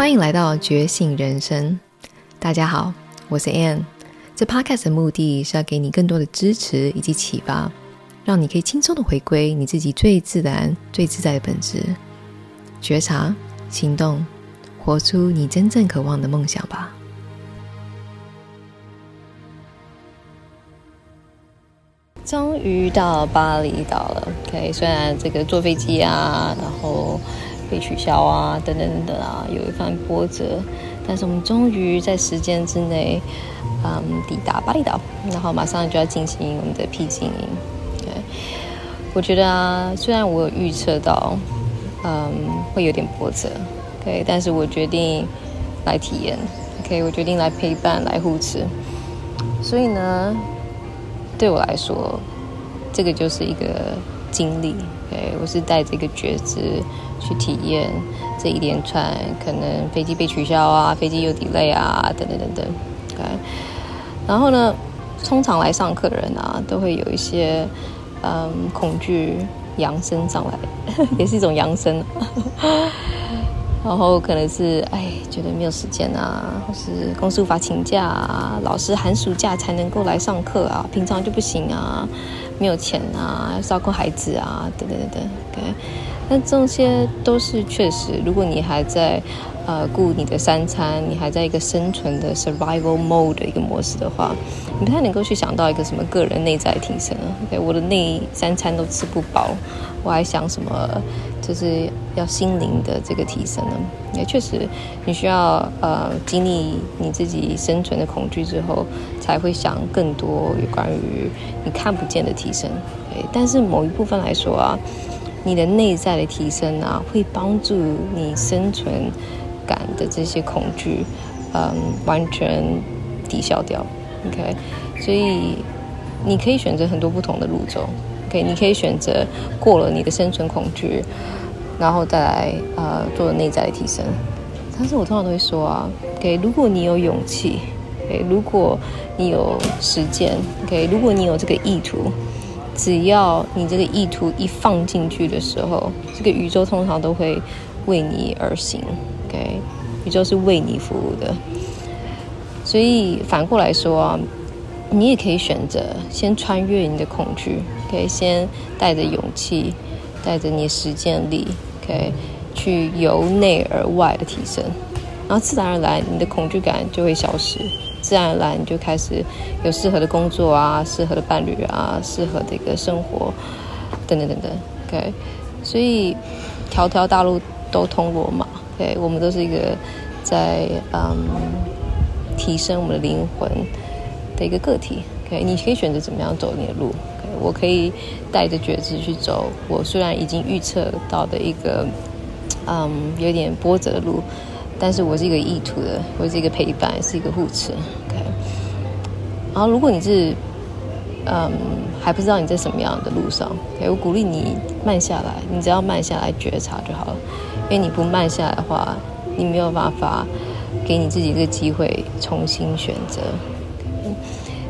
欢迎来到觉醒人生。大家好，我是 Ann。这 Podcast 的目的是要给你更多的支持以及启发，让你可以轻松的回归你自己最自然、最自在的本质，觉察、行动，活出你真正渴望的梦想吧。终于到巴厘岛了，OK。虽然这个坐飞机啊，然后被取消啊，等等等等啊，有一番波折，但是我们终于在时间之内，嗯，抵达巴厘岛，然后马上就要进行我们的僻静营。OK。我觉得啊，虽然我有预测到，嗯，会有点波折，OK，但是我决定来体验，OK，我决定来陪伴，来护持，所以呢。对我来说，这个就是一个经历。对我是带着一个觉知去体验这一连串可能飞机被取消啊，飞机有 delay 啊，等等等等。对然后呢，通常来上课的人啊，都会有一些嗯恐惧扬升上来，也是一种扬升。然后可能是哎，觉得没有时间啊，或是公司无法请假啊，老师寒暑假才能够来上课啊，平常就不行啊，没有钱啊，要照顾孩子啊，等等等等。OK，那这些都是确实，如果你还在呃顾你的三餐，你还在一个生存的 survival mode 的一个模式的话，你不太能够去想到一个什么个人内在提升。OK，我的内三餐都吃不饱，我还想什么？就是要心灵的这个提升呢，也确实你需要呃经历你自己生存的恐惧之后，才会想更多有关于你看不见的提升。对，但是某一部分来说啊，你的内在的提升啊，会帮助你生存感的这些恐惧，嗯，完全抵消掉。OK，所以你可以选择很多不同的路走。OK，你可以选择过了你的生存恐惧，然后再来呃做内在的提升。但是我通常都会说啊，OK，如果你有勇气，OK，如果你有时间，OK，如果你有这个意图，只要你这个意图一放进去的时候，这个宇宙通常都会为你而行。OK，宇宙是为你服务的。所以反过来说啊。你也可以选择先穿越你的恐惧，可以先带着勇气，带着你实践力，可以去由内而外的提升，然后自然而然你的恐惧感就会消失，自然而然你就开始有适合的工作啊，适合的伴侣啊，适合的一个生活，等等等等，OK，所以条条大路都通罗马，OK，我们都是一个在嗯提升我们的灵魂。的一个个体，OK，你可以选择怎么样走你的路。我可以带着觉知去走。我虽然已经预测到的一个，嗯，有点波折的路，但是我是一个意图的，我是一个陪伴，是一个护持，OK。然后，如果你是，嗯，还不知道你在什么样的路上，OK，我鼓励你慢下来，你只要慢下来觉察就好了。因为你不慢下来的话，你没有办法给你自己一个机会重新选择。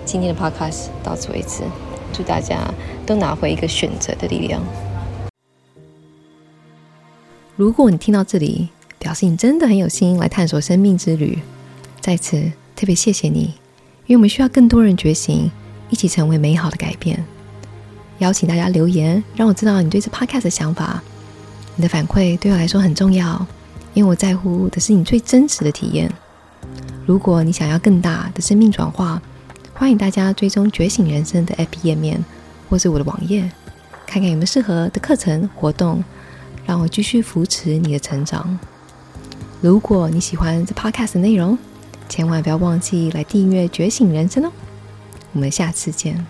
今天的 podcast 到此为止，祝大家都拿回一个选择的力量。如果你听到这里，表示你真的很有心来探索生命之旅，在此特别谢谢你，因为我们需要更多人觉醒，一起成为美好的改变。邀请大家留言，让我知道你对这 podcast 的想法。你的反馈对我来说很重要，因为我在乎的是你最真实的体验。如果你想要更大的生命转化，欢迎大家追踪觉醒人生的 App 页面，或是我的网页，看看有没有适合的课程活动，让我继续扶持你的成长。如果你喜欢这 Podcast 的内容，千万不要忘记来订阅觉醒人生哦。我们下次见。